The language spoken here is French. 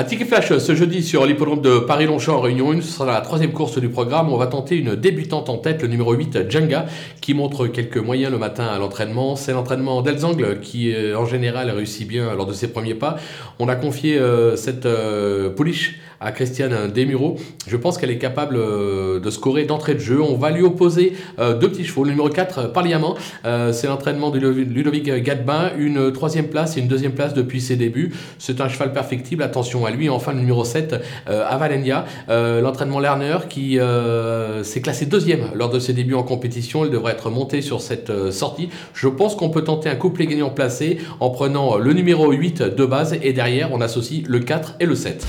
Un ticket flash ce jeudi sur l'hippodrome de Paris-Longchamp en Réunion 1. Ce sera la troisième course du programme. On va tenter une débutante en tête, le numéro 8, Djanga, qui montre quelques moyens le matin à l'entraînement. C'est l'entraînement d'Elzangle qui, euh, en général, réussit bien lors de ses premiers pas. On a confié euh, cette euh, pouliche à Christiane Desmureaux. Je pense qu'elle est capable de scorer d'entrée de jeu. On va lui opposer deux petits chevaux. Le numéro 4, Parliament, c'est l'entraînement de Ludovic Gadbin. Une troisième place et une deuxième place depuis ses débuts. C'est un cheval perfectible. Attention à lui. Enfin, le numéro 7, euh, Avalenia, euh, l'entraînement Lerner qui euh, s'est classé deuxième lors de ses débuts en compétition. Il devrait être monté sur cette sortie. Je pense qu'on peut tenter un couplet gagnant placé en prenant le numéro 8 de base et derrière on associe le 4 et le 7.